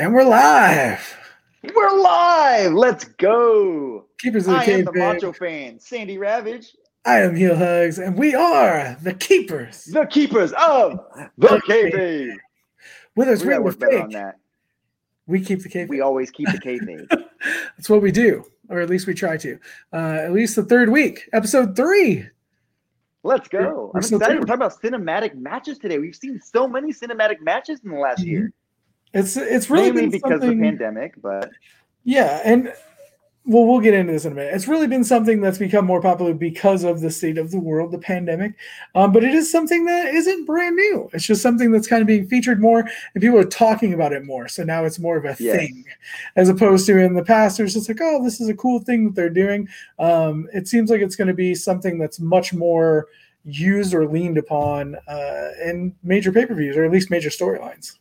And we're live. We're live. Let's go. Keepers of the I Cave. am the Macho fan, Sandy Ravage, I am Heel Hugs, and we are the Keepers. the keepers of the kayfabe. Whether it's We real or work better on that. we keep the cave. We always keep the kayfabe. That's what we do, or at least we try to. Uh, at least the third week, episode three. Let's go. I'm excited. doing We're talking about cinematic matches today. We've seen so many cinematic matches in the last year, It's it's really mainly been because of the pandemic. But Yeah, and well, we'll get into this in a minute. It's really been something that's become more popular because of the state of the world, the pandemic. Um, but it is something that isn't brand new. It's just something that's kind of being featured more, and people are talking about it more. So now it's more of a Yes. thing, as opposed to in the past, it was just like, oh, this is a cool thing that they're doing. Um, it seems like it's going to be something that's much more used or leaned upon uh, in major pay per views, or at least major storylines.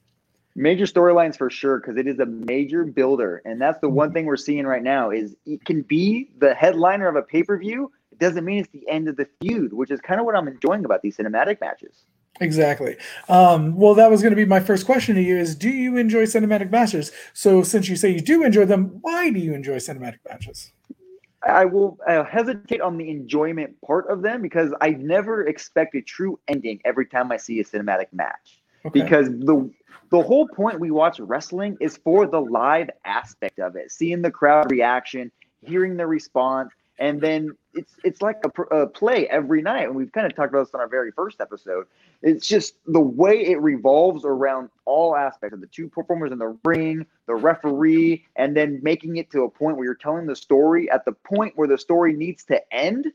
Major storylines for sure because it is a major builder, and that's the Mm-hmm. one thing we're seeing right now. Is it can be the headliner of a pay per view. It doesn't mean it's the end of the feud, which is kind of what I'm enjoying about these cinematic matches. Exactly. Um, well, that was going to be my first question to you: Is do you enjoy cinematic matches? So, since you say you do enjoy them, why do you enjoy cinematic matches? I will uh, hesitate on the enjoyment part of them because I never expect a true ending every time I see a cinematic match. Okay. Because the the whole point we watch wrestling is for the live aspect of it, seeing the crowd reaction, hearing the response, and then it's it's like a, a play every night. And we've kind of talked about this on our very first episode. It's just the way it revolves around all aspects of the two performers in the ring, the referee, and then making it to a point where you're telling the story at the point where the story needs to end.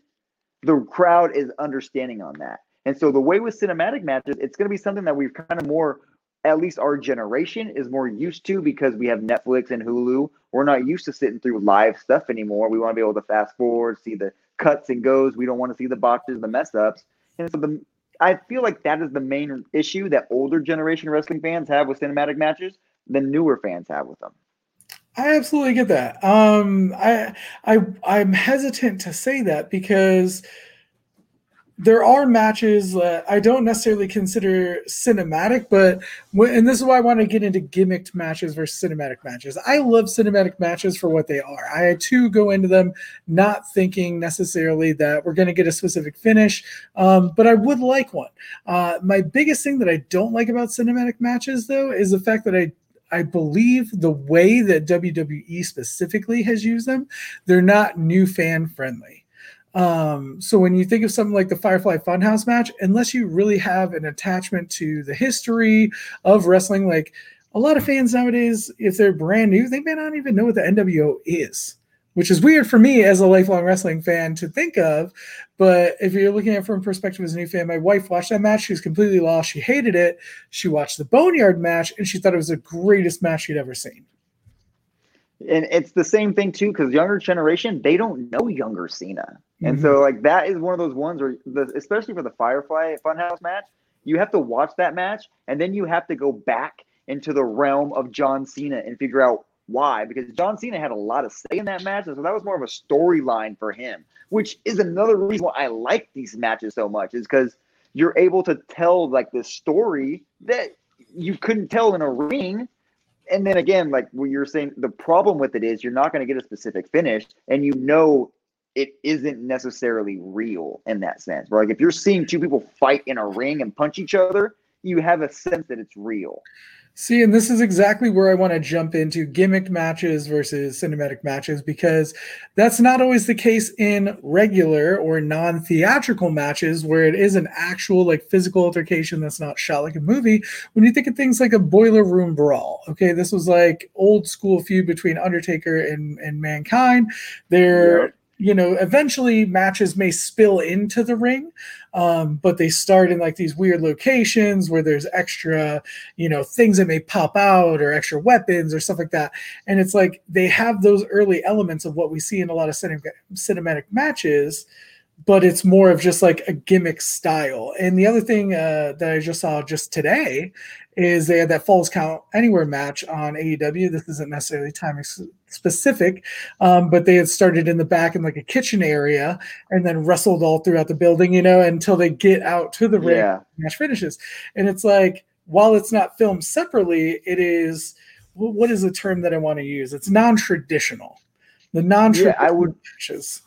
The crowd is understanding on that. And so the way with cinematic matches, it's going to be something that we've kind of more, at least our generation is more used to because we have Netflix and Hulu. We're not used to sitting through live stuff anymore. We want to be able to fast forward, see the cuts and goes. We don't want to see the botches, the mess ups. And so the I feel like that is the main issue that older generation wrestling fans have with cinematic matches than newer fans have with them. I absolutely get that. Um, I, I, I'm hesitant to say that because there are matches that I don't necessarily consider cinematic, but when, and this is why I want to get into gimmicked matches versus cinematic matches. I love cinematic matches for what they are. I too go into them not thinking necessarily that we're going to get a specific finish, um, but I would like one. Uh, my biggest thing that I don't like about cinematic matches, though, is the fact that I I believe the way that WWE specifically has used them, they're not new fan friendly. Um, so when you think of something like the Firefly Funhouse match, unless you really have an attachment to the history of wrestling, like a lot of fans nowadays, if they're brand new, they may not even know what the NWO is, which is weird for me as a lifelong wrestling fan to think of. But if you're looking at it from perspective as a new fan, my wife watched that match. She was completely lost. She hated it. She watched the Boneyard match and she thought it was the greatest match she'd ever seen. And it's the same thing too, because younger generation they don't know younger Cena, and so mm-hmm. like that is one of those ones where, the, especially for the Firefly Funhouse match, you have to watch that match, and then you have to go back into the realm of John Cena and figure out why, because John Cena had a lot of say in that match, and so that was more of a storyline for him, which is another reason why I like these matches so much, is because you're able to tell like this story that you couldn't tell in a ring. And then again, like what you're saying, the problem with it is you're not going to get a specific finish, and you know it isn't necessarily real in that sense. Right? Like if you're seeing two people fight in a ring and punch each other, you have a sense that it's real. See, and this is exactly where I want to jump into gimmicked matches versus cinematic matches because that's not always the case in regular or non theatrical matches where it is an actual, like, physical altercation that's not shot like a movie. When you think of things like a boiler room brawl, okay, this was like old school feud between Undertaker and, and Mankind. They're. Yep. You know, eventually matches may spill into the ring, um, but they start in like these weird locations where there's extra you know things that may pop out or extra weapons or stuff like that. And it's like they have those early elements of what we see in a lot of cinem- cinematic matches but it's more of just like a gimmick style and the other thing uh, that i just saw just today is they had that falls count anywhere match on aew this isn't necessarily time specific um, but they had started in the back in like a kitchen area and then wrestled all throughout the building you know until they get out to the ring Yeah. match finishes. And it's like, while it's not filmed separately, it is what is the term that I want to use? It's non-traditional. The non-traditional Yeah, I would- matches.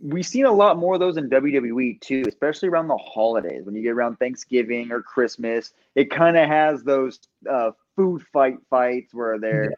We've seen a lot more of those in WWE too, especially around the holidays. When you get around Thanksgiving or Christmas, it kind of has those uh, food fight fights where they're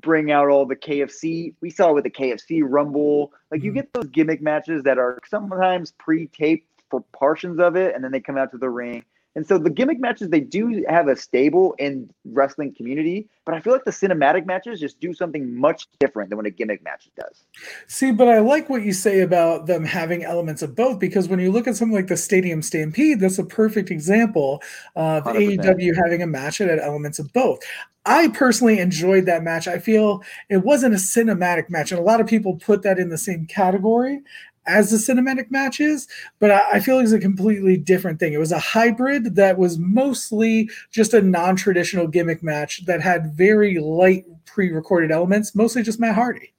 bring out all the KFC. We saw it with the KFC Rumble. Like you Mhm. get those gimmick matches that are sometimes pre-taped for portions of it, and then they come out to the ring. And so the gimmick matches they do have a stable in wrestling community, but I feel like the cinematic matches just do something much different than what a gimmick match does. See, but I like what you say about them having elements of both because when you look at something like the Stadium Stampede, that's a perfect example of 100%. AEW having a match that had elements of both. I personally enjoyed that match. I feel it wasn't a cinematic match, and a lot of people put that in the same category as the cinematic matches, but I, I feel it's a completely different thing. It was a hybrid that was mostly just a non-traditional gimmick match that had very light pre-recorded elements, mostly just Matt Hardy.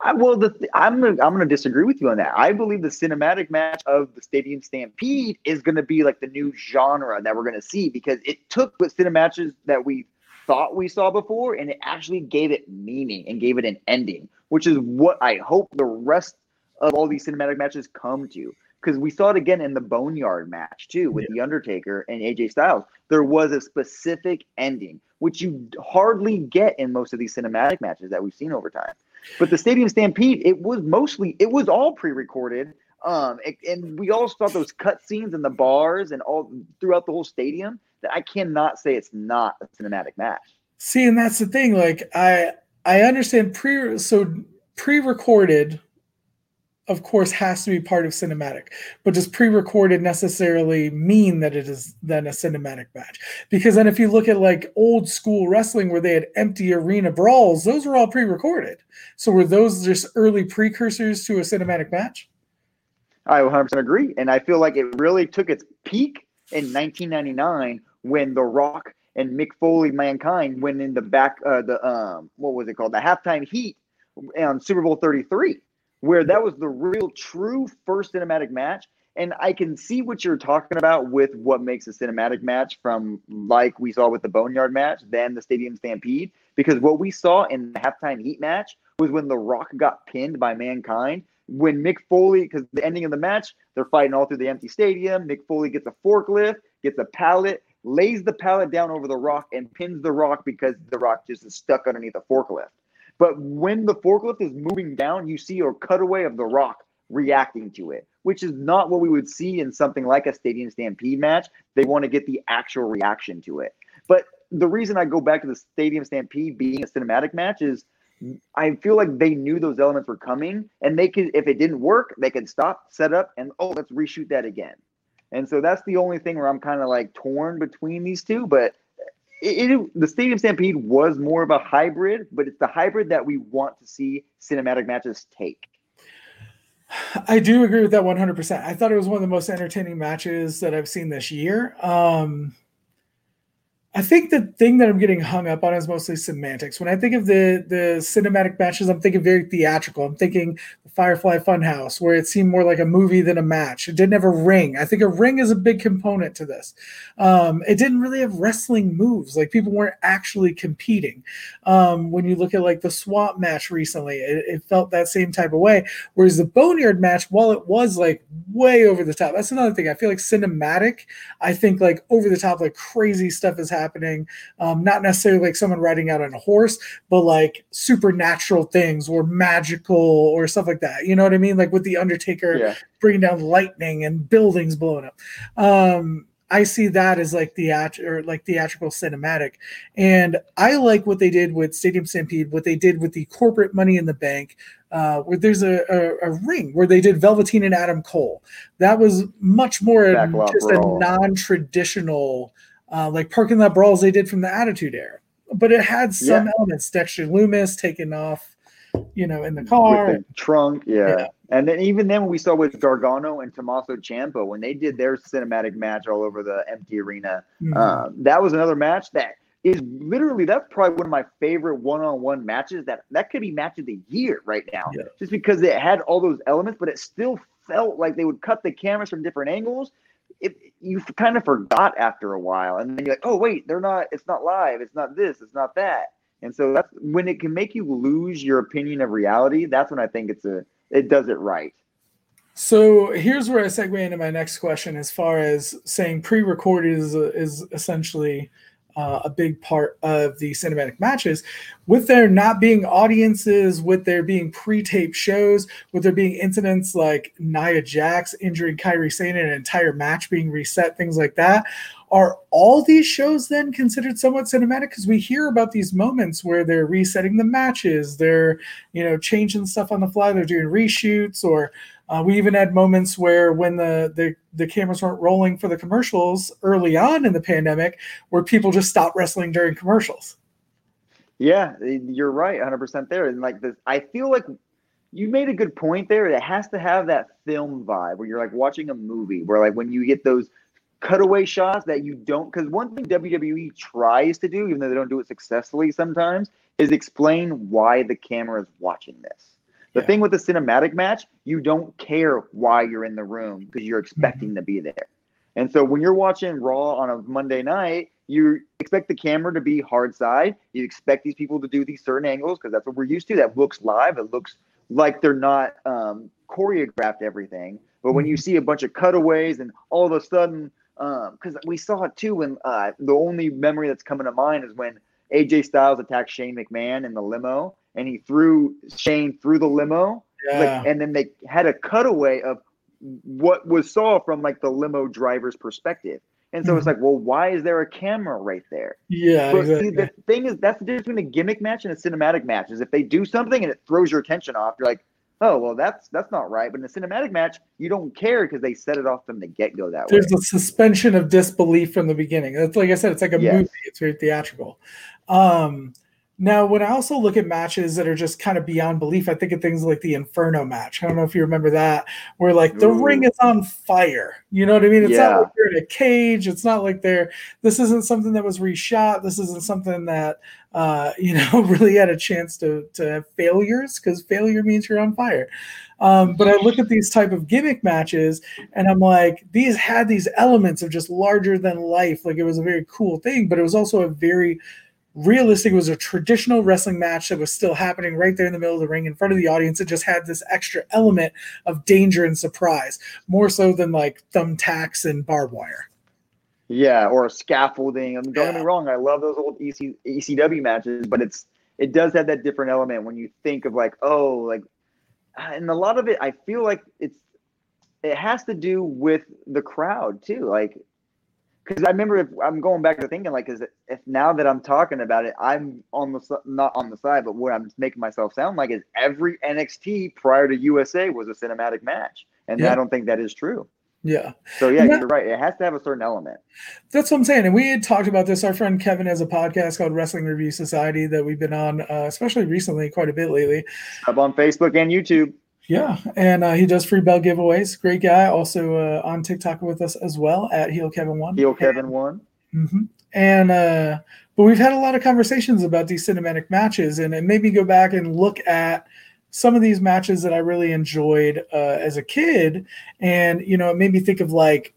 I, well, the th- I'm gonna, I'm going to disagree with you on that. I believe the cinematic match of the Stadium Stampede is going to be like the new genre that we're going to see because it took the cinematches that we thought we saw before and it actually gave it meaning and gave it an ending, which is what I hope the rest of all these cinematic matches come to. Because we saw it again in the Boneyard match too with The Undertaker and AJ Styles. There was a specific ending, which you hardly get in most of these cinematic matches that we've seen over time. But the Stadium Stampede, it was mostly, it was all pre-recorded. Um, it- and we all saw those cut scenes in the bars and all throughout the whole stadium. That I cannot say it's not a cinematic match. See, and that's the thing. Like I I understand pre so pre-recorded, of course, has to be part of cinematic. But does pre-recorded necessarily mean that it is then a cinematic match? Because then if you look at like old school wrestling where they had empty arena brawls, those were all pre-recorded. So were those just early precursors to a cinematic match? I 100% agree. And I feel like it really took its peak in 1999 when The Rock and Mick Foley, Mankind, went in the back, uh, the um, what was it called, the halftime heat on Super Bowl 33, where that was the real, true first cinematic match. And I can see what you're talking about with what makes a cinematic match from like we saw with the Boneyard match, then the Stadium Stampede, because what we saw in the halftime heat match was when The Rock got pinned by Mankind when Mick Foley, because the ending of the match, they're fighting all through the empty stadium. Mick Foley gets a forklift, gets a pallet, lays the pallet down over the rock, and pins the rock because the rock just is stuck underneath the forklift. But when the forklift is moving down, you see a cutaway of the rock reacting to it, which is not what we would see in something like a Stadium Stampede match. They want to get the actual reaction to it. But the reason I go back to the Stadium Stampede being a cinematic match is I feel like they knew those elements were coming, and they could, if it didn't work, they could stop, set up, and oh, let's reshoot that again. And so that's the only thing where I'm kind of like torn between these two. But it, it, the Stadium Stampede was more of a hybrid, but it's the hybrid that we want to see cinematic matches take. I do agree with that 100%. I thought it was one of the most entertaining matches that I've seen this year. Um, I think the thing that I'm getting hung up on is mostly semantics. When I think of the the cinematic matches, I'm thinking very theatrical. I'm thinking the Firefly Funhouse, where it seemed more like a movie than a match. It didn't have a ring. I think a ring is a big component to this. Um, it didn't really have wrestling moves. Like people weren't actually competing. Um, when you look at like the swamp match recently, it, it felt that same type of way. Whereas the Boneyard match, while it was like way over the top, that's another thing. I feel like cinematic. I think like over the top, like crazy stuff is happening. Um, not necessarily like someone riding out on a horse, but like supernatural things or magical or stuff like that. You know what I mean? Like with the Undertaker Yeah. bringing down lightning and buildings blowing up. Um, I see that as like theat or like theatrical cinematic, and I like what they did with Stadium Stampede, what they did with the corporate Money in the Bank, uh, where there's a, a, a ring where they did Velveteen and Adam Cole. That was much more just a non-traditional uh, like parking lot brawls they did from the Attitude Era, but it had some Yeah. elements. Dexter Lumis taking off, you know, in the car. the trunk. Yeah. Yeah. And then even then, when we saw with Gargano and Tommaso Ciampa when they did their cinematic match all over the empty arena, Mhm. um, that was another match that is literally that's probably one of my favorite one-on-one matches. That that could be match of the year right now, Yeah. just because it had all those elements, but it still felt like they would cut the cameras from different angles. It, you kind of forgot after a while, and then you're like, oh wait, they're not. It's not live. It's not this. It's not that. And so that's when it can make you lose your opinion of reality. That's when I think it's a it does it right. So here's where I segue into my next question, as far as saying pre-recorded is is essentially uh, a big part of the cinematic matches. With there not being audiences, with there being pre-taped shows, with there being incidents like Nia Jax injuring Kairi Sane and an entire match being reset, things like that. Are all these shows then considered somewhat cinematic? Because we hear about these moments where they're resetting the matches, they're you know changing stuff on the fly, they're doing reshoots, or uh, we even had moments where when the, the the cameras weren't rolling for the commercials early on in the pandemic, where people just stopped wrestling during commercials. Yeah, you're right, 100% there. And like this, I feel like you made a good point there. It has to have that film vibe where you're like watching a movie, where like when you get those cutaway shots that you don't, because one thing WWE tries to do, even though they don't do it successfully sometimes, is explain why the camera is watching this. The yeah. thing with the cinematic match, you don't care why you're in the room because you're expecting mm-hmm. to be there. And so when you're watching Raw on a Monday night, you expect the camera to be hard side. You expect these people to do these certain angles because that's what we're used to. That looks live. It looks like they're not um, choreographed everything. But when you mm-hmm. see a bunch of cutaways and all of a sudden, because um, we saw it too, when uh, the only memory that's coming to mind is when AJ Styles attacked Shane McMahon in the limo and he threw Shane through the limo. Yeah. Like, and then they had a cutaway of what was saw from like the limo driver's perspective. And so mm-hmm. it's like, well, why is there a camera right there? Yeah. But exactly. see, the thing is, that's the difference between a gimmick match and a cinematic match. Is if they do something and it throws your attention off, you're like, oh, well, that's that's not right. But in a cinematic match, you don't care because they set it off from the get go that There's way. There's a suspension of disbelief from the beginning. It's like I said, it's like a yes. movie. It's very theatrical. Um, now, when I also look at matches that are just kind of beyond belief, I think of things like the Inferno match. I don't know if you remember that, where like the Ooh. ring is on fire. You know what I mean? It's yeah. not like they're in a cage. It's not like they're. This isn't something that was reshot. This isn't something that uh, you know really had a chance to to have failures because failure means you're on fire. Um, but I look at these type of gimmick matches, and I'm like, these had these elements of just larger than life. Like it was a very cool thing, but it was also a very realistic. It was a traditional wrestling match that was still happening right there in the middle of the ring in front of the audience. It just had this extra element of danger and surprise more so than like thumbtacks and barbed wire. Yeah or scaffolding. I mean, don't yeah. get me wrong i love those old EC, ecw matches but it's it does have that different element when you think of like oh like uh, and a lot of it i feel like it's it has to do with the crowd too. Like because I remember if I'm going back to thinking like, is if now that I'm talking about it, I'm on the not on the side, but what I'm making myself sound like is every NXT prior to USA was a cinematic match, and yeah. I don't think that is true. Yeah. So yeah, that, you're right. It has to have a certain element. That's what I'm saying. And we had talked about this. Our friend Kevin has a podcast called Wrestling Review Society that we've been on, uh, especially recently, quite a bit lately. Up on Facebook and YouTube. Yeah, and uh, he does free bell giveaways. Great guy. Also uh, on TikTok with us as well at Heel Kevin One. Heel Kevin One. Mm-hmm. And uh, but we've had a lot of conversations about these cinematic matches, and it made me go back and look at some of these matches that I really enjoyed uh, as a kid, and you know, it made me think of like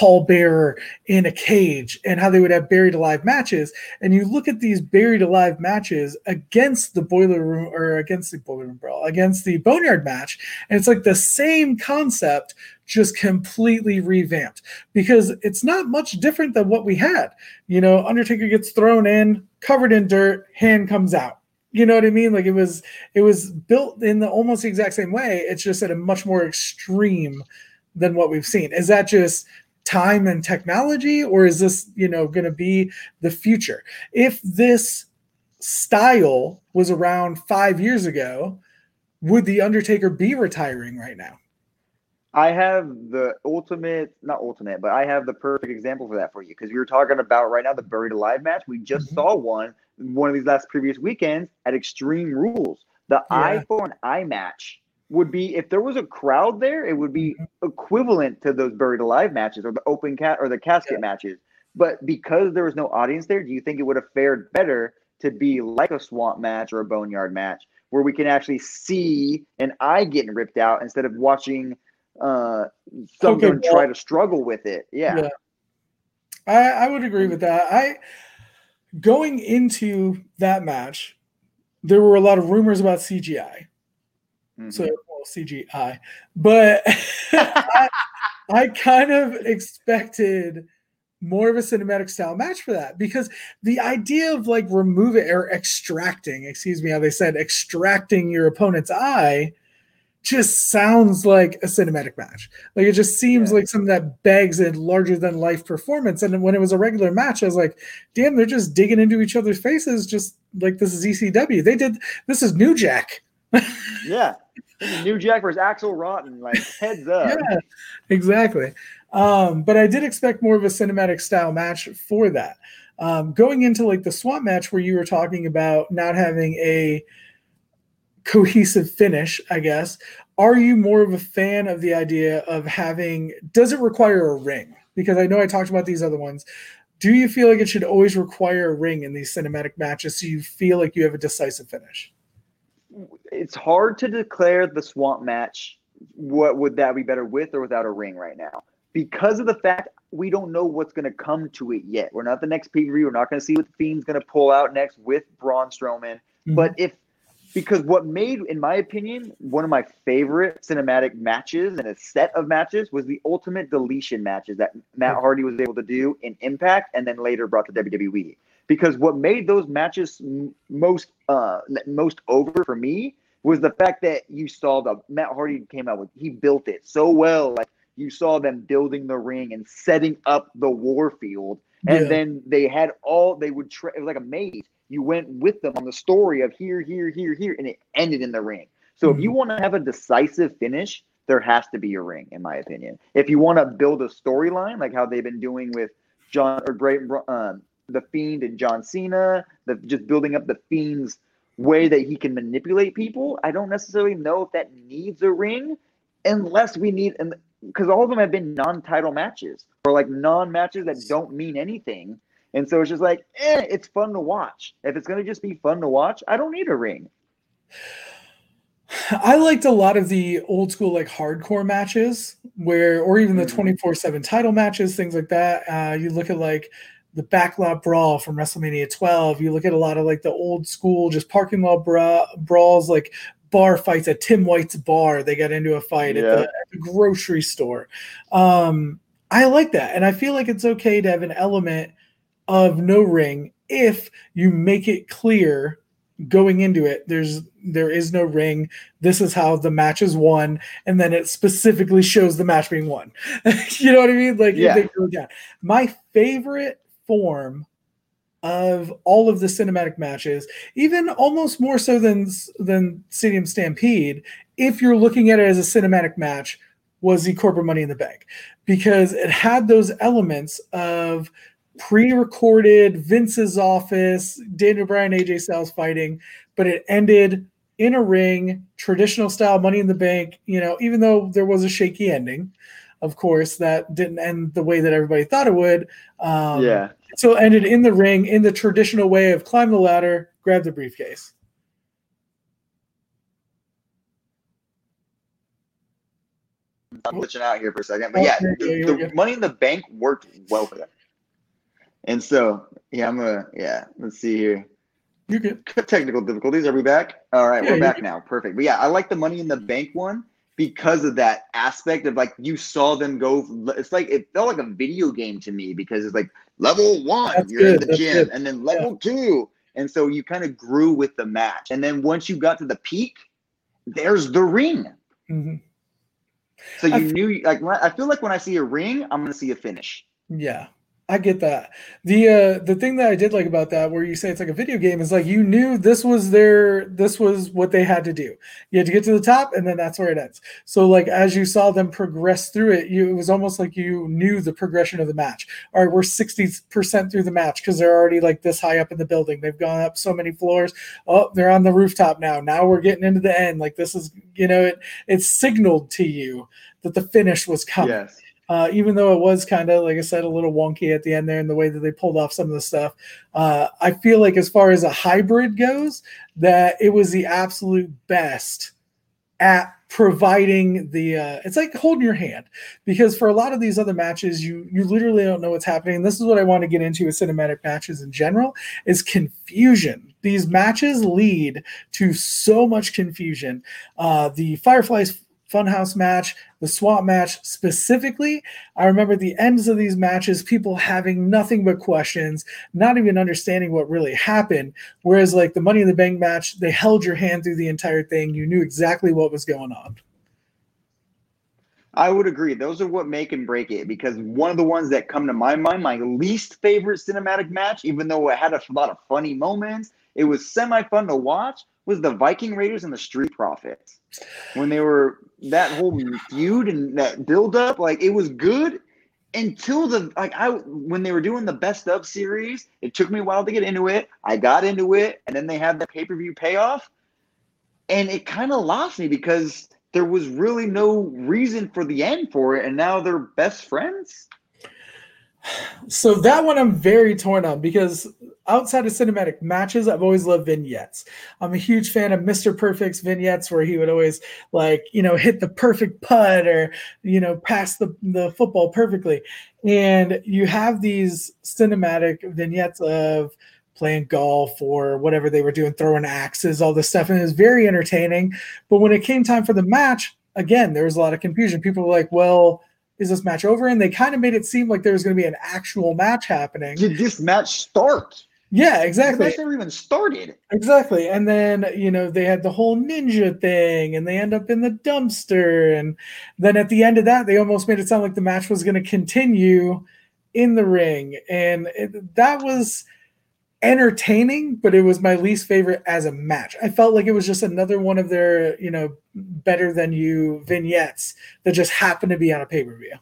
Paul Bearer in a cage and how they would have buried alive matches. And you look at these buried alive matches against the boiler room or against the boiler room brawl, against the boneyard match. And it's like the same concept, just completely revamped because it's not much different than what we had. You know, Undertaker gets thrown in, covered in dirt, hand comes out. You know what I mean? Like it was it was built in the almost the exact same way. It's just at a much more extreme than what we've seen. Is that just time and technology or is this you know going to be the future if this style was around five years ago would the undertaker be retiring right now i have the ultimate not ultimate but i have the perfect example for that for you because we were talking about right now the buried alive match we just mm-hmm. saw one one of these last previous weekends at extreme rules the yeah. eye for an eye match would be if there was a crowd there, it would be mm-hmm. equivalent to those buried alive matches or the open cat or the casket yeah. matches. But because there was no audience there, do you think it would have fared better to be like a swamp match or a boneyard match where we can actually see an eye getting ripped out instead of watching uh, some Okay, try to struggle with it. Yeah. Yeah. I, I would agree with that. I going into that match, there were a lot of rumors about CGI. Mhm. So well, CGI, but I, I kind of expected more of a cinematic style match for that because the idea of like removing or extracting, excuse me, how they said extracting your opponent's eye just sounds like a cinematic match. Like it just seems Yeah. like something that begs a larger than life performance. And when it was a regular match, I was like, damn, they're just digging into each other's faces, just like this is ECW. They did this is New Jack. Yeah. New Jack versus Axl Rotten. Like heads up. yeah, exactly. Um, but I did expect more of a cinematic style match for that. Um, going into like the swamp match where you were talking about not having a cohesive finish, I guess. Are you more of a fan of the idea of having? Does it require a ring? Because I know I talked about these other ones. Do you feel like it should always require a ring in these cinematic matches so you feel like you have a decisive finish? It's hard to declare the swamp match. What would that be better with or without a ring right now? Because of the fact we don't know what's going to come to it yet. We're not the next pay. We're not going to see what the Fiend's going to pull out next with Braun Strowman. Mm-hmm. But if because what made, in my opinion, one of my favorite cinematic matches and a set of matches was the ultimate deletion matches that Matt Hardy was able to do in Impact and then later brought to WWE. Because what made those matches m- most uh, most over for me was the fact that you saw the Matt Hardy came out with he built it so well. Like you saw them building the ring and setting up the war field and Yeah. then they had all they would tra- it was like a maze you went with them on the story of here here here here and it ended in the ring so if you want to have a decisive finish there has to be a ring in my opinion if you want to build a storyline like how they've been doing with john or great um, the fiend and john cena the just building up the fiend's way that he can manipulate people i don't necessarily know if that needs a ring unless we need and because all of them have been non-title matches or like non-matches that don't mean anything and so it's just like eh, it's fun to watch if it's going to just be fun to watch i don't need a ring I liked a lot of the old school like hardcore matches where or even the Mhm. 24/7 title matches things like that. Uh, you look at like the backlot brawl from WrestleMania 12. You look at a lot of like the old school just parking lot bra- brawls like bar fights at Tim White's bar. They got into a fight at, the, at the grocery store. Um, I like that and I feel like it's okay to have an element of no ring if you make it clear going into it there's there is no ring this is how the match is won and then it specifically shows the match being won you know what i mean like Yeah. they go down my favorite form of all of the cinematic matches even almost more so than than stadium stampede if you're looking at it as a cinematic match was the corporate money in the bank because it had those elements of pre-recorded Vince's office, Daniel Bryan, AJ Styles fighting, but it ended in a ring, traditional style Money in the Bank. You know, even though there was a shaky ending, of course, that didn't end the way that everybody thought it would. Um, yeah So it ended in the ring in the traditional way of climb the ladder, grab the briefcase. i'm glitching out here for a second but Oh, yeah the, the money in the bank worked well for them and so yeah i'm gonna yeah let's see here You good? technical difficulties. Are we back? All right, Yeah, we're back good. now. Perfect. But yeah, I like the money in the bank one because of that aspect of like you saw them go. It's like it felt like a video game to me because it's like level one, That's you're in the that's gym, good. and then level two, and so you kind of grew with the match. And then once you got to the peak, there's the ring. Mhm. So you I knew like I feel like when I see a ring, I'm gonna see a finish. Yeah, I get that. The uh the thing that I did like about that, where you say it's like a video game, is like you knew this was their this was what they had to do. You had to get to the top, and then that's where it ends. So like as you saw them progress through it, you it was almost like you knew the progression of the match. All right, we're sixty percent through the match because they're already like this high up in the building. They've gone up so many floors. Oh, they're on the rooftop now. Now we're getting into the end. Like this is you know it it signaled to you that the finish was coming Yes. Uh, even though it was kind of like I said a little wonky at the end there in the way that they pulled off some of the stuff. Uh, I feel like as far as a hybrid goes, that it was the absolute best at providing the uh, it's like holding your hand. Because for a lot of these other matches you you literally don't know what's happening. This is what i want to get into with cinematic matches in general is confusion. These matches lead to so much confusion. Uh, the fireflies Funhouse match, the swamp match specifically. I remember the ends of these matches, people having nothing but questions, not even understanding what really happened. Whereas, like the Money in the Bank match, they held your hand through the entire thing. You knew exactly what was going on. I would agree. Those are what make and break it because one of the ones that come to my mind, my least favorite cinematic match, even though it had a lot of funny moments, it was semi fun to watch, was the Viking Raiders and the Street Profits. When they were that whole feud and that build up, like it was good until the like I when they were doing the best of series, it took me a while to get into it. I got into it, and then they had the pay per view payoff, and it kind of lost me because there was really no reason for the end for it, and now they're best friends. So that one I'm very torn on because outside of cinematic matches, I've always loved vignettes. I'm a huge fan of Mr. Perfect's vignettes where he would always like, you know, hit the perfect putt or, you know, pass the, the football perfectly. And you have these cinematic vignettes of playing golf or whatever they were doing, throwing axes, all this stuff. And it was very entertaining. But when it came time for the match, again, there was a lot of confusion. People were like, well, is this match over? And they kind of made it seem like there was going to be an actual match happening. Did this match start? Yeah, exactly. This never even started. Exactly. And then, you know, they had the whole ninja thing and they end up in the dumpster. And then at the end of that, they almost made it sound like the match was going to continue in the ring. And it, that was entertaining, but it was my least favorite as a match. I felt like it was just another one of their, you know, better than you vignettes that just happened to be on a pay per view.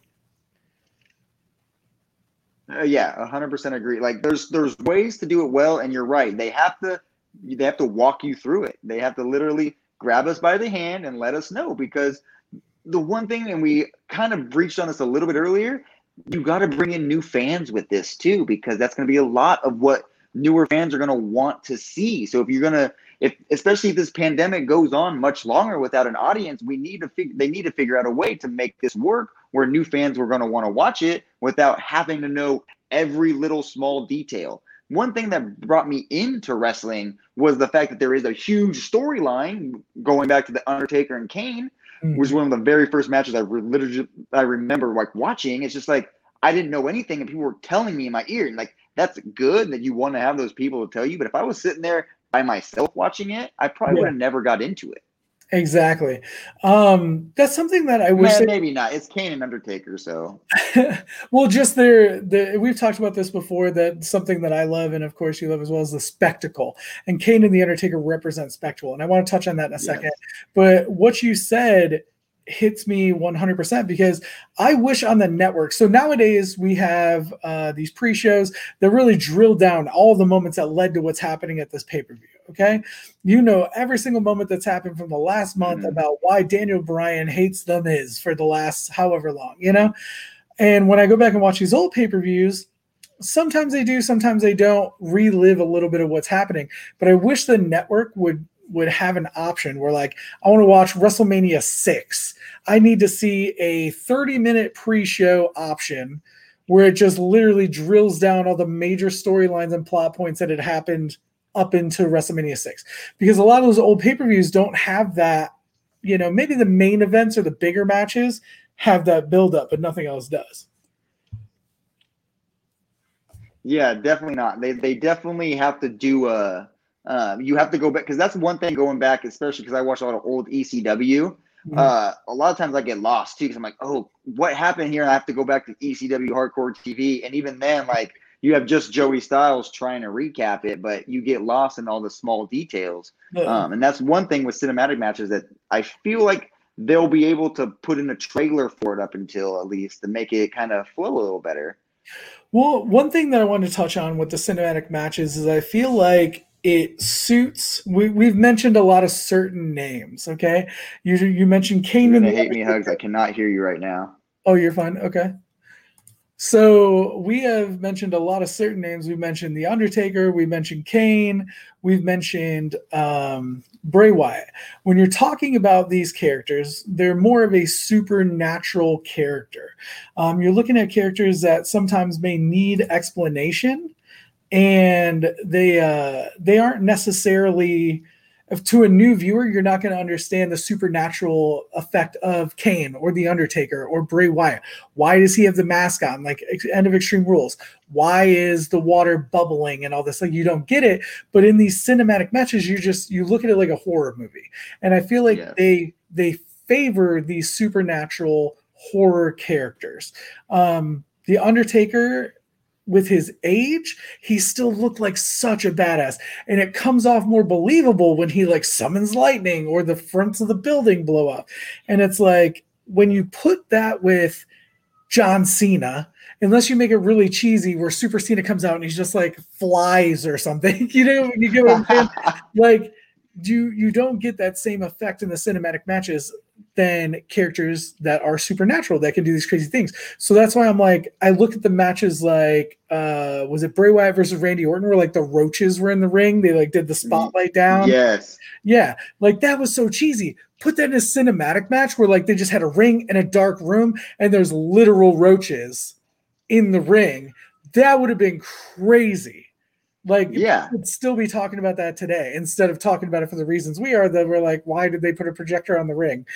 Uh, yeah, hundred percent agree. Like there's there's ways to do it well, and you're right. They have to they have to walk you through it. They have to literally grab us by the hand and let us know because the one thing, and we kind of breached on this a little bit earlier, you got to bring in new fans with this too because that's going to be a lot of what newer fans are going to want to see. So if you're going to if especially if this pandemic goes on much longer without an audience, we need to figure they need to figure out a way to make this work where new fans were going to want to watch it without having to know every little small detail. One thing that brought me into wrestling was the fact that there is a huge storyline going back to the Undertaker and Kane, mm-hmm. was one of the very first matches I re- literally I remember like watching. It's just like I didn't know anything, and people were telling me in my ear, and like that's good that you want to have those people to tell you. But if I was sitting there by myself watching it, I probably yeah. would have never got into it. Exactly. Um, that's something that I wish. Man, maybe not. It's Kane and Undertaker, so. well, just there. The we've talked about this before. That something that I love, and of course you love as well, is the spectacle. And Kane and the Undertaker represent spectacle, and I want to touch on that in a yes. second. But what you said hits me 100% because I wish on the network. So nowadays we have uh, these pre shows that really drill down all the moments that led to what's happening at this pay per view. Okay. You know, every single moment that's happened from the last month mm-hmm. about why Daniel Bryan hates The Miz for the last however long, you know? And when I go back and watch these old pay per views, sometimes they do, sometimes they don't relive a little bit of what's happening. But I wish the network would would have an option where like I want to watch WrestleMania 6. I need to see a 30 minute pre-show option where it just literally drills down all the major storylines and plot points that had happened up into WrestleMania 6. Because a lot of those old pay-per-views don't have that, you know, maybe the main events or the bigger matches have that build up, but nothing else does. Yeah, definitely not. They they definitely have to do a um, you have to go back because that's one thing going back, especially because I watch a lot of old ECW. Mm-hmm. Uh, a lot of times I get lost too because I'm like, oh, what happened here? And I have to go back to ECW Hardcore TV, and even then, like you have just Joey Styles trying to recap it, but you get lost in all the small details. Um, and that's one thing with cinematic matches that I feel like they'll be able to put in a trailer for it up until at least to make it kind of flow a little better. Well, one thing that I wanted to touch on with the cinematic matches is I feel like it suits we, we've mentioned a lot of certain names okay you you mentioned Kane and hate me hugs i cannot hear you right now oh you're fine okay So we have mentioned a lot of certain names. We mentioned The Undertaker, we mentioned Kane, we've mentioned um, Bray Wyatt. When you're talking about these characters, they're more of a supernatural character. Um, you're looking at characters that sometimes may need explanation, and they uh, they aren't necessarily to a new viewer, you're not going to understand the supernatural effect of Kane or The Undertaker or Bray Wyatt. Why does he have the mask on? Like end of Extreme Rules. Why is the water bubbling and all this? Like you don't get it. But in these cinematic matches, you just you look at it like a horror movie. And I feel like yeah. they they favor these supernatural horror characters. Um, the Undertaker with his age, he still looked like such a badass. And it comes off more believable when he like summons lightning or the fronts of the building blow up. And it's like when you put that with John Cena, unless you make it really cheesy where Super Cena comes out and he's just like flies or something, you know, you get what I'm like you you don't get that same effect in the cinematic matches than characters that are supernatural that can do these crazy things. So that's why I'm like, I look at the matches like, uh, was it Bray Wyatt versus Randy Orton, where like the roaches were in the ring? They like did the spotlight down. Yes. Yeah. Like that was so cheesy. Put that in a cinematic match where like they just had a ring in a dark room and there's literal roaches in the ring. That would have been crazy. Like, yeah, would still be talking about that today instead of talking about it for the reasons we are. That we're like, why did they put a projector on the ring?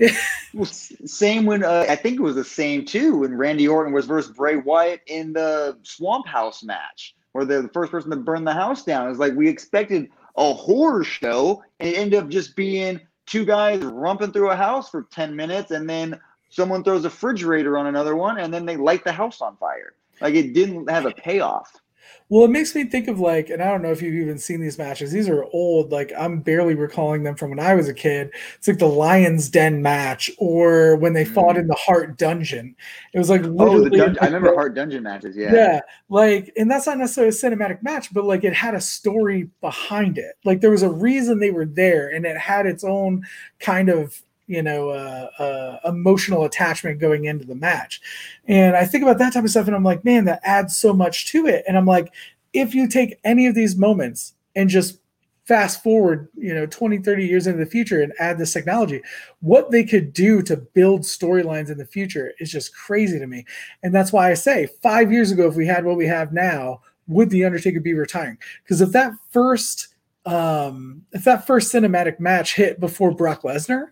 well, same when uh, I think it was the same too when Randy Orton was versus Bray Wyatt in the Swamp House match, where the first person to burn the house down. It's like we expected a horror show, and it ended up just being two guys rumping through a house for ten minutes, and then someone throws a refrigerator on another one, and then they light the house on fire. Like it didn't have a payoff. Well, it makes me think of like, and I don't know if you've even seen these matches. These are old. Like I'm barely recalling them from when I was a kid. It's like the Lions Den match, or when they mm. fought in the Hart Dungeon. It was like oh, the dun- I remember Hart Dungeon matches. Yeah, yeah. Like, and that's not necessarily a cinematic match, but like it had a story behind it. Like there was a reason they were there, and it had its own kind of you know uh, uh, emotional attachment going into the match. And i think about that type of stuff and i'm like man that adds so much to it. And i'm like if you take any of these moments and just fast forward you know 20 30 years into the future and add this technology what they could do to build storylines in the future is just crazy to me. And that's why i say five years ago if we had what we have now would the undertaker be retiring? Because if that first um if that first cinematic match hit before brock lesnar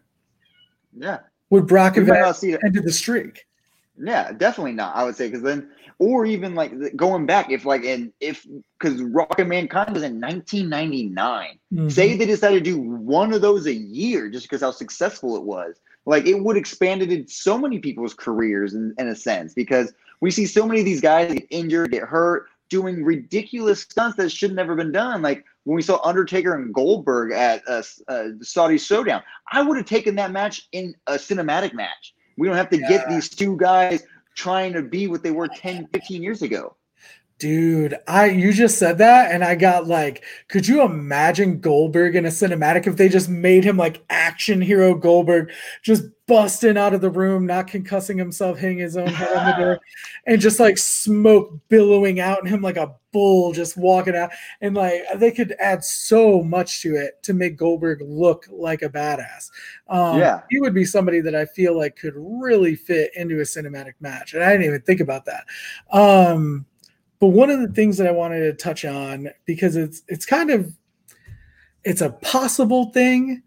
yeah. Would Brock have ended the streak? Yeah, definitely not. I would say because then, or even like going back, if like and if because Rock and Mankind was in 1999. Mm-hmm. Say they decided to do one of those a year just because how successful it was. Like it would expanded in so many people's careers in, in a sense because we see so many of these guys get injured, get hurt, doing ridiculous stunts that should never been done. Like when we saw Undertaker and Goldberg at uh, uh, Saudi Showdown, I would have taken that match in a cinematic match. We don't have to yeah. get these two guys trying to be what they were 10, 15 years ago. Dude, I you just said that and I got like, could you imagine Goldberg in a cinematic if they just made him like action hero Goldberg, just busting out of the room, not concussing himself, hitting his own head on the door, and just like smoke billowing out and him like a bull just walking out. And like they could add so much to it to make Goldberg look like a badass. Um, yeah, he would be somebody that I feel like could really fit into a cinematic match. And I didn't even think about that. Um, but one of the things that I wanted to touch on because it's it's kind of it's a possible thing.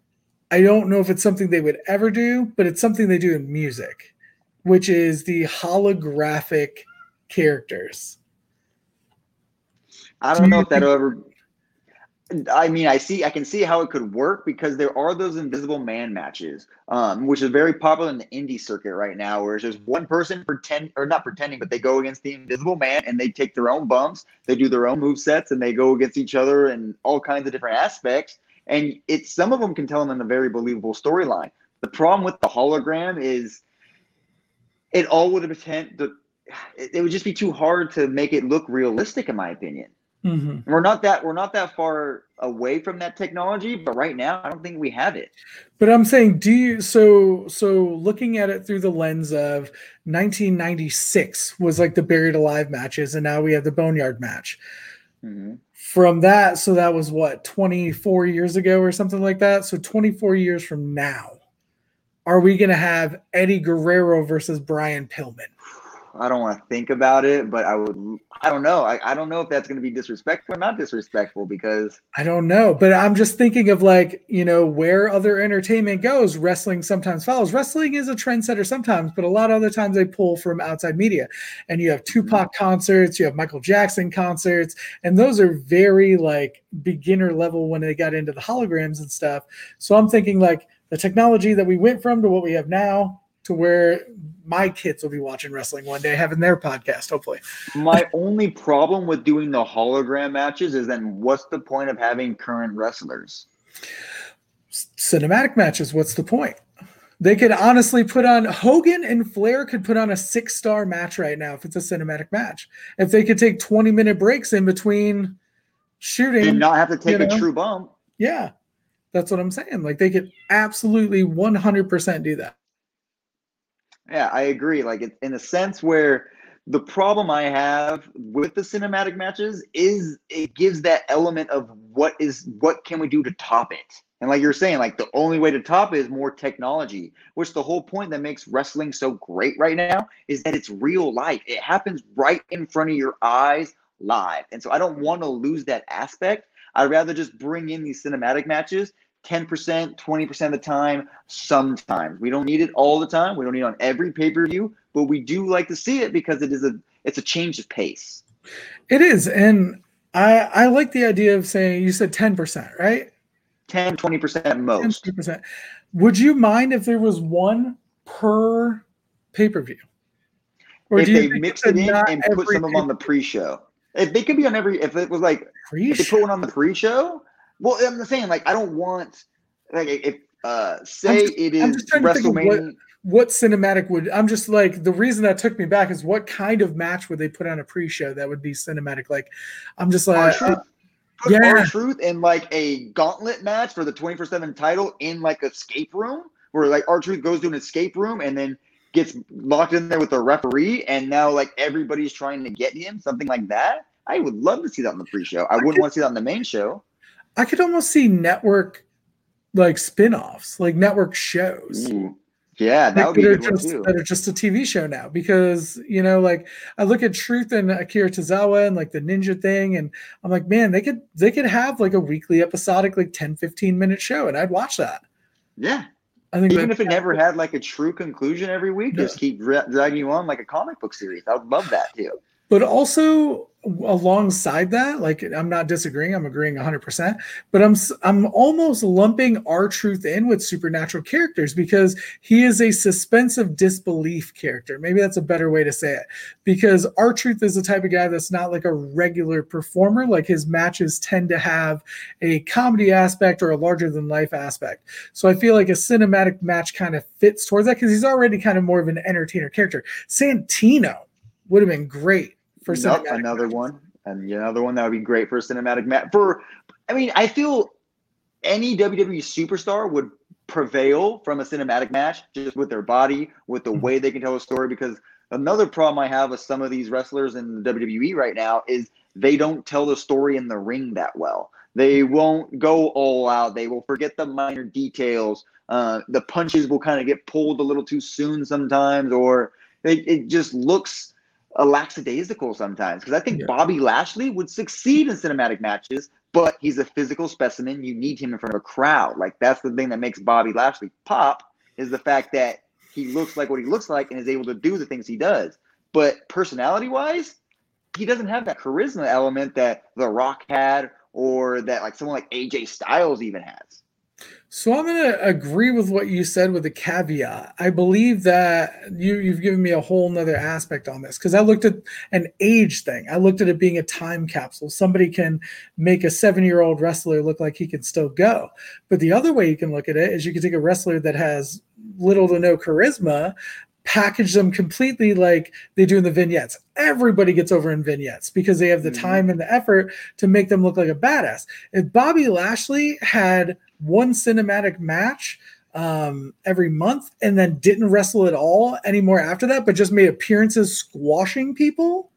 I don't know if it's something they would ever do, but it's something they do in music, which is the holographic characters. I don't do know if that'll ever I mean, I see, I can see how it could work because there are those invisible man matches, um, which is very popular in the indie circuit right now, where there's one person pretend or not pretending, but they go against the invisible man and they take their own bumps, they do their own move sets, and they go against each other in all kinds of different aspects. And it's some of them can tell them in a very believable storyline. The problem with the hologram is it all would have pretend the it would just be too hard to make it look realistic, in my opinion. Mm-hmm. We're not that we're not that far away from that technology, but right now I don't think we have it. But I'm saying, do you so so looking at it through the lens of 1996 was like the buried alive matches, and now we have the boneyard match. Mm-hmm. From that, so that was what 24 years ago or something like that. So 24 years from now, are we going to have Eddie Guerrero versus Brian Pillman? I don't want to think about it, but I would. I don't know. I, I don't know if that's going to be disrespectful or not disrespectful because I don't know. But I'm just thinking of like you know where other entertainment goes. Wrestling sometimes follows. Wrestling is a trendsetter sometimes, but a lot of other times they pull from outside media. And you have Tupac mm-hmm. concerts, you have Michael Jackson concerts, and those are very like beginner level when they got into the holograms and stuff. So I'm thinking like the technology that we went from to what we have now to where my kids will be watching wrestling one day, having their podcast, hopefully. my only problem with doing the hologram matches is then what's the point of having current wrestlers? Cinematic matches, what's the point? They could honestly put on Hogan and Flair could put on a six star match right now if it's a cinematic match. If they could take 20 minute breaks in between shooting and not have to take you know, a true bump. Yeah. That's what I'm saying. Like they could absolutely 100% do that. Yeah, I agree. Like it, in a sense where the problem I have with the cinematic matches is it gives that element of what is what can we do to top it. And like you're saying, like the only way to top it is more technology, which the whole point that makes wrestling so great right now is that it's real life. It happens right in front of your eyes live. And so I don't want to lose that aspect. I'd rather just bring in these cinematic matches 10%, 20% of the time, sometimes. We don't need it all the time. We don't need it on every pay-per-view, but we do like to see it because it is a it's a change of pace. It is. And I I like the idea of saying you said 10%, right? 10, 20% most. 10, 20%. Would you mind if there was one per pay-per-view? Or if they mix it in and put some of them on the pre-show. If they could be on every if it was like pre-show? if they put one on the pre-show, well, I'm saying like I don't want like if uh say just, it is WrestleMania. What, cinematic would I'm just like the reason that took me back is what kind of match would they put on a pre-show that would be cinematic? Like I'm just like uh, yeah. R-Truth in like a gauntlet match for the 24 7 title in like escape room where like R-Truth goes to an escape room and then gets locked in there with the referee and now like everybody's trying to get him, something like that. I would love to see that on the pre-show. I, I wouldn't want to see that on the main show. I could almost see network like spin-offs, like network shows. Ooh. Yeah, that like, would be just, that are just a TV show now because you know, like I look at Truth and Akira Tozawa and like the ninja thing, and I'm like, man, they could they could have like a weekly episodic, like 10, 15 minute show, and I'd watch that. Yeah. I think even if it never had like a true conclusion every week, yeah. just keep dra- dragging you on like a comic book series. I would love that too. But also alongside that, like I'm not disagreeing, I'm agreeing 100%, but I'm I'm almost lumping R-Truth in with supernatural characters because he is a suspensive disbelief character. Maybe that's a better way to say it. Because R-Truth is the type of guy that's not like a regular performer, like his matches tend to have a comedy aspect or a larger than life aspect. So I feel like a cinematic match kind of fits towards that because he's already kind of more of an entertainer character. Santino would have been great for nope, another one and another one that would be great for a cinematic match. For I mean, I feel any WWE superstar would prevail from a cinematic match just with their body, with the mm-hmm. way they can tell a story. Because another problem I have with some of these wrestlers in the WWE right now is they don't tell the story in the ring that well. They won't go all out. They will forget the minor details. Uh, the punches will kind of get pulled a little too soon sometimes, or it, it just looks a lackadaisical sometimes because I think yeah. Bobby Lashley would succeed in cinematic matches, but he's a physical specimen. You need him in front of a crowd. Like that's the thing that makes Bobby Lashley pop is the fact that he looks like what he looks like and is able to do the things he does. But personality wise, he doesn't have that charisma element that The Rock had or that like someone like AJ Styles even has. So I'm going to agree with what you said with a caveat. I believe that you you've given me a whole nother aspect on this because I looked at an age thing. I looked at it being a time capsule. Somebody can make a seven year old wrestler look like he can still go. But the other way you can look at it is you can take a wrestler that has little to no charisma, package them completely like they do in the vignettes. Everybody gets over in vignettes because they have the Mm-hmm. time and the effort to make them look like a badass. If Bobby Lashley had one cinematic match um, every month and then didn't wrestle at all anymore after that, but just made appearances squashing people,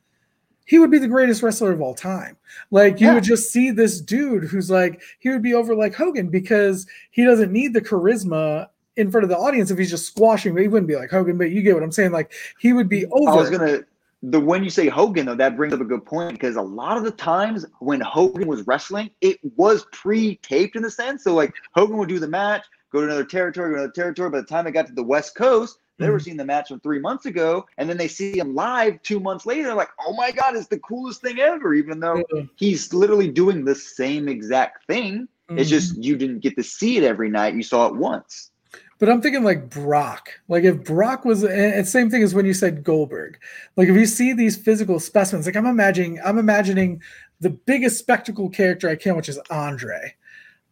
he would be the greatest wrestler of all time. Like you Yeah. would just see this dude who's like he would be over like Hogan because he doesn't need the charisma in front of the audience if he's just squashing. But he wouldn't be like Hogan. But you get what I'm saying. Like he would be over. I was gonna the when you say Hogan though, that brings up a good point because a lot of the times when Hogan was wrestling, it was pre-taped in the sense. So like Hogan would do the match, go to another territory, go to another territory. By the time it got to the West Coast, they were Mhm. seeing the match from three months ago, and then they see him live two months later. They're like, "Oh my god, it's the coolest thing ever!" Even though he's literally doing the same exact thing. It's Mhm. just you didn't get to see it every night; you saw it once. But I'm thinking like Brock. Like if Brock was, and same thing as when you said Goldberg. Like if you see these physical specimens, like I'm imagining, I'm imagining the biggest spectacle character I can, which is Andre.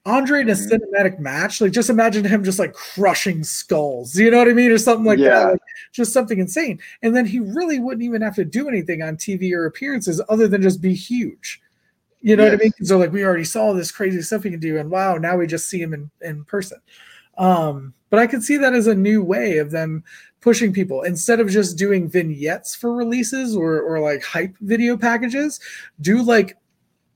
Andre in a Mhm. cinematic match, like just imagine him just like crushing skulls, you know what I mean, or something like Yeah. that, like, just something insane. And then he really wouldn't even have to do anything on TV or appearances other than just be huge. You know what I mean? So like we already saw this crazy stuff he can do, and wow, now we just see him in in person. Um, but I could see that as a new way of them pushing people instead of just doing vignettes for releases or or like hype video packages. Do like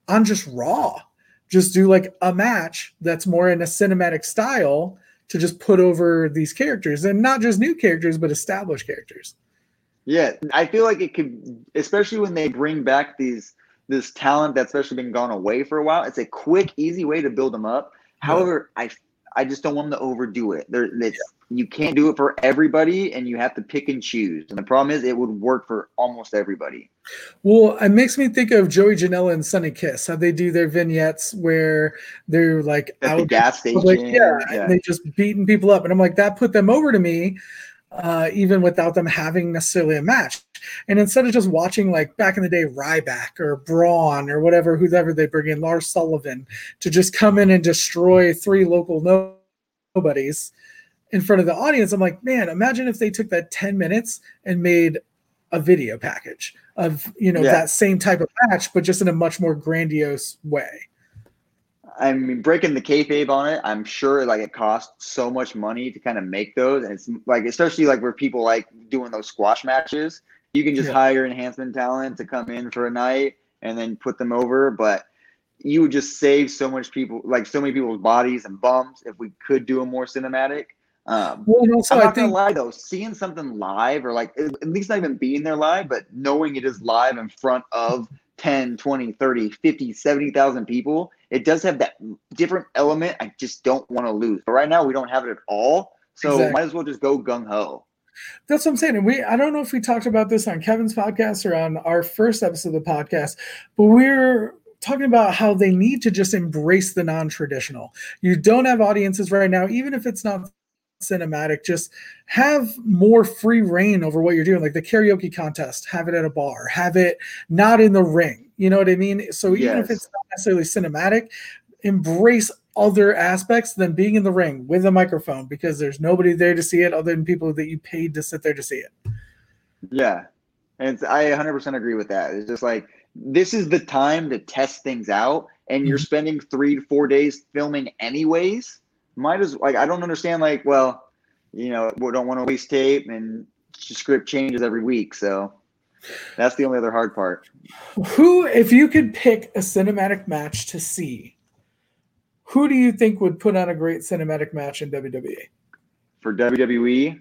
on just Raw, just do like a match that's more in a cinematic style to just put over these characters and not just new characters but established characters. Yeah, I feel like it could, especially when they bring back these this talent that's especially been gone away for a while. It's a quick, easy way to build them up. However, I I just don't want them to overdo it. There, it's, you can't do it for everybody, and you have to pick and choose. And the problem is, it would work for almost everybody. Well, it makes me think of Joey Janela and Sonny Kiss, how they do their vignettes where they're like At the out gas station, like, yeah, yeah. they just beating people up. And I'm like, that put them over to me, uh, even without them having necessarily a match. And instead of just watching like back in the day, Ryback or Braun or whatever, whoever they bring in, Lars Sullivan, to just come in and destroy three local no- nobodies in front of the audience, I'm like, man, imagine if they took that 10 minutes and made a video package of you know Yeah. that same type of match, but just in a much more grandiose way. I mean, breaking the kayfabe on it, I'm sure like it costs so much money to kind of make those, and it's like especially like where people like doing those squash matches, you can just Yeah. hire enhancement talent to come in for a night and then put them over, but you would just save so much people, like so many people's bodies and bums if we could do a more cinematic. Um, Well, and also I'm I not think gonna lie though, seeing something live or like at at least not even being there live, but knowing it is live in front of 10, 20, 30, 50, 70,000 people, it does have that different element I just don't want to lose. But right now we don't have it at all. So Exactly. might as well just go gung ho. That's what I'm saying. And we I don't know if we talked about this on Kevin's podcast or on our first episode of the podcast, but we're talking about how they need to just embrace the non-traditional. You don't have audiences right now, even if it's not cinematic, just have more free reign over what you're doing. Like the karaoke contest, have it at a bar, have it not in the ring. You know what I mean? So even if it's not necessarily cinematic, embrace other aspects than being in the ring with a microphone because there's nobody there to see it other than people that you paid to sit there to see it. Yeah. And I 100% agree with that. It's just like this is the time to test things out, and you're Mhm. spending three to four days filming anyways. Might as like I don't understand like well, you know, we don't want to waste tape and script changes every week, so that's the only other hard part. Who, if you could pick a cinematic match to see, who do you think would put on a great cinematic match in? WWE? for WWE.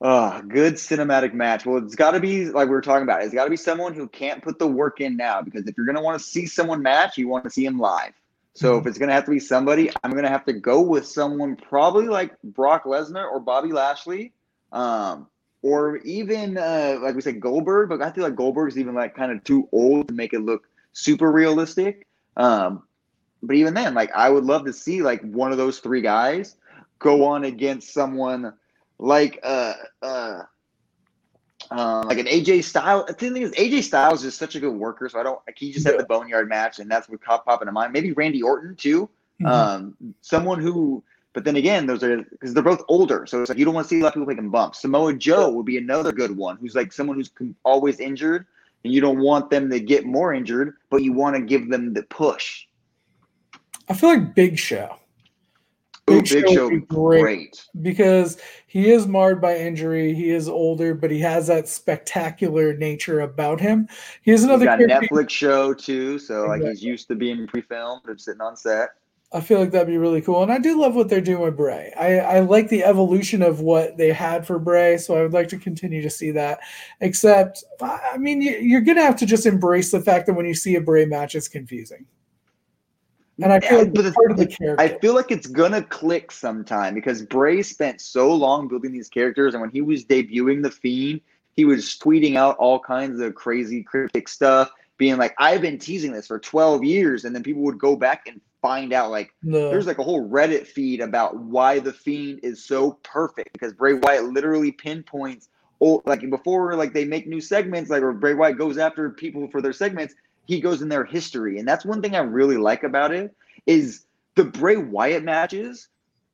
Uh, good cinematic match. Well, it's got to be like we were talking about. It's got to be someone who can't put the work in now because if you're going to want to see someone match, you want to see him live. So if it's going to have to be somebody, I'm going to have to go with someone probably like Brock Lesnar or Bobby Lashley, um, or even uh, like we said Goldberg. But I feel like Goldberg's even like kind of too old to make it look super realistic. Um, but even then, like I would love to see like one of those three guys go on against someone like uh uh uh, like an AJ Styles. The thing is, AJ Styles is such a good worker, so I don't. Like, he just had Yeah. the boneyard match, and that's what caught popping in mind. Maybe Randy Orton too. Mhm. Um, someone who But then again, those are because they're both older, so it's like you don't want to see a lot of people taking bumps. Samoa Joe would be another good one, who's like someone who's always injured, and you don't want them to get more injured, but you want to give them the push. I feel like Big Show. Big, Ooh, Big Show, Show great, great, because he is marred by injury. He is older, but he has that spectacular nature about him. He has another he's got Netflix show too, so exactly. like he's used to being pre-filmed and sitting on set. I feel like that'd be really cool, and I do love what they're doing with Bray. I, I like the evolution of what they had for Bray, so I would like to continue to see that. Except, I mean, you're gonna have to just embrace the fact that when you see a Bray match, it's confusing. And I feel like but part of the character. I feel like it's gonna click sometime because Bray spent so long building these characters, and when he was debuting the Fiend, he was tweeting out all kinds of crazy cryptic stuff, being like, "I've been teasing this for 12 years," and then people would go back and find out like no. there's like a whole Reddit feed about why the Fiend is so perfect because Bray Wyatt literally pinpoints. Oh, like before, like they make new segments, like or Bray Wyatt goes after people for their segments he goes in their history. And that's one thing I really like about it is the Bray Wyatt matches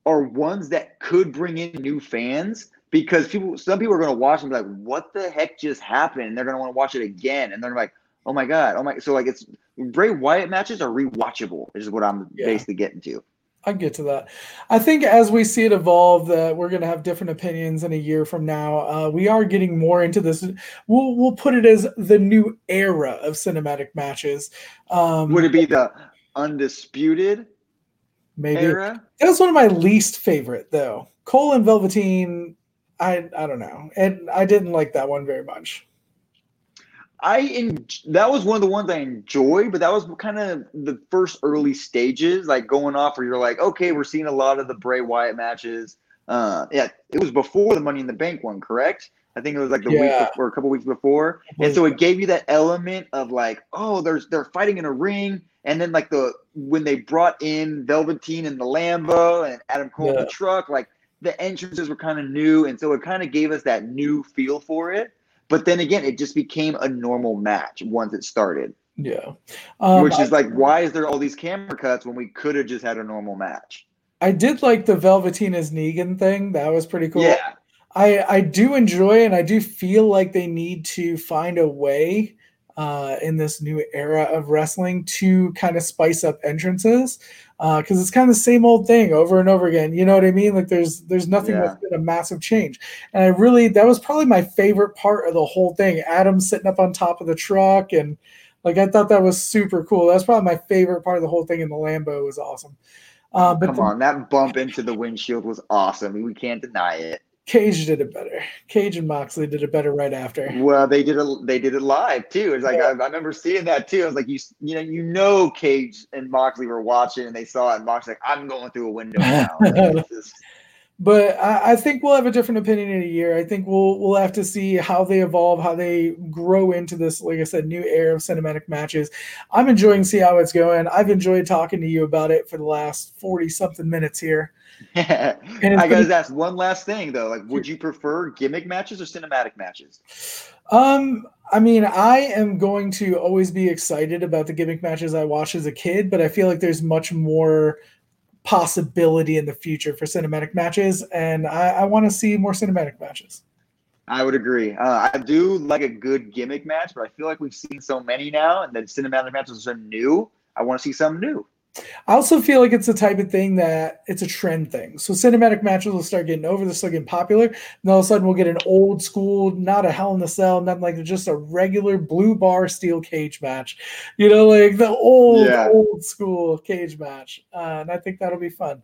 are ones that could bring in new fans because people some people are going to watch and be like, what the heck just happened? And they're going to want to watch it again. And they're like, oh my God, oh my. So like it's Bray Wyatt matches are rewatchable, is what I'm yeah. basically getting to. I get to that. I think as we see it evolve, that we're going to have different opinions in a year from now. Uh, we are getting more into this. We'll we'll put it as the new era of cinematic matches. Um, Would it be the undisputed maybe era? That was one of my least favorite, though. Cole and Velveteen. I I don't know, and I didn't like that one very much. I en- that was one of the ones I enjoyed, but that was kind of the first early stages, like going off where you're like, okay, we're seeing a lot of the Bray Wyatt matches. Uh, yeah, it was before the Money in the Bank one, correct? I think it was like the yeah. week before, a couple weeks before, and so it gave you that element of like, oh, there's they're fighting in a ring, and then like the when they brought in Velveteen and the Lambo and Adam Cole yeah. in the truck, like the entrances were kind of new, and so it kind of gave us that new feel for it. But then again, it just became a normal match once it started. Yeah. Um, Which is I, like, why is there all these camera cuts when we could have just had a normal match? I did like the Velveteen as Negan thing. That was pretty cool. Yeah. I, I do enjoy and I do feel like they need to find a way uh, in this new era of wrestling to kind of spice up entrances because uh, it's kind of the same old thing over and over again. You know what I mean? Like there's there's nothing yeah. that's been a massive change. And I really that was probably my favorite part of the whole thing. Adam sitting up on top of the truck and like I thought that was super cool. That's probably my favorite part of the whole thing. And the Lambo was awesome. Uh, but Come the, on, that bump into the windshield was awesome. We can't deny it. Cage did it better. Cage and Moxley did it better right after. Well, they did it. They did it live too. It's like yeah. I, I, remember seeing that too. I was like, you, you know, you know, Cage and Moxley were watching and they saw it. And Moxley like, I'm going through a window now. Like, but I, I, think we'll have a different opinion in a year. I think we'll we'll have to see how they evolve, how they grow into this, like I said, new era of cinematic matches. I'm enjoying see how it's going. I've enjoyed talking to you about it for the last forty something minutes here. I gotta ask one last thing though. Like, would you prefer gimmick matches or cinematic matches? Um, I mean, I am going to always be excited about the gimmick matches I watched as a kid, but I feel like there's much more possibility in the future for cinematic matches, and I, I want to see more cinematic matches. I would agree. Uh, I do like a good gimmick match, but I feel like we've seen so many now, and then cinematic matches are new. I want to see something new. I also feel like it's the type of thing that it's a trend thing. So cinematic matches will start getting over, they'll start getting popular, and all of a sudden we'll get an old school, not a Hell in the Cell, nothing like just a regular blue bar steel cage match. You know, like the old yeah. old school cage match, uh, and I think that'll be fun.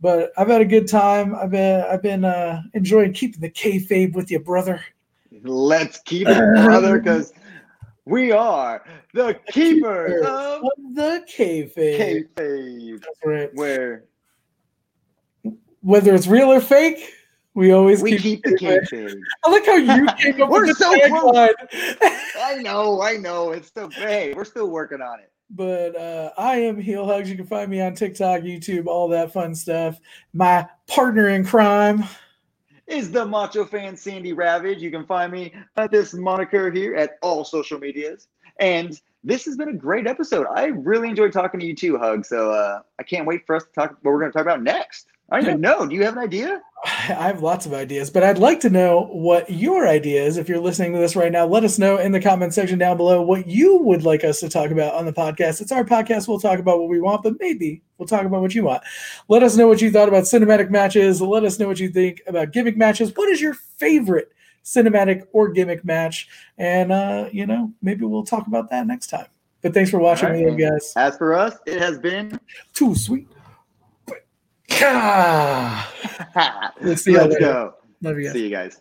But I've had a good time. I've been I've been uh, enjoying keeping the kayfabe with you, brother. Let's keep it, brother, because we are the keepers of the kayfabe. Kayfabe. That's right. Where whether it's real or fake, we always we keep, keep the kayfabe. I like how you came up we're with so close. I know, I know. It's still hey, we're still working on it. But uh, I am Heel Hugs. You can find me on TikTok, YouTube, all that fun stuff. My partner in crime is the Macho Fan Sandy Ravage. You can find me at this moniker here at all social medias. And this has been a great episode. I really enjoyed talking to you too, Hug. So uh, I can't wait for us to talk what we're going to talk about next. I don't know. Do you have an idea? I have lots of ideas, but I'd like to know what your idea is. If you're listening to this right now, let us know in the comment section down below what you would like us to talk about on the podcast. It's our podcast. We'll talk about what we want, but maybe we'll talk about what you want. Let us know what you thought about cinematic matches. Let us know what you think about gimmick matches. What is your favorite cinematic or gimmick match? And, uh, you know, maybe we'll talk about that next time. But thanks for watching, right, guys. As for us, it has been too sweet. Let's see Let's go. Love you guys. See you guys.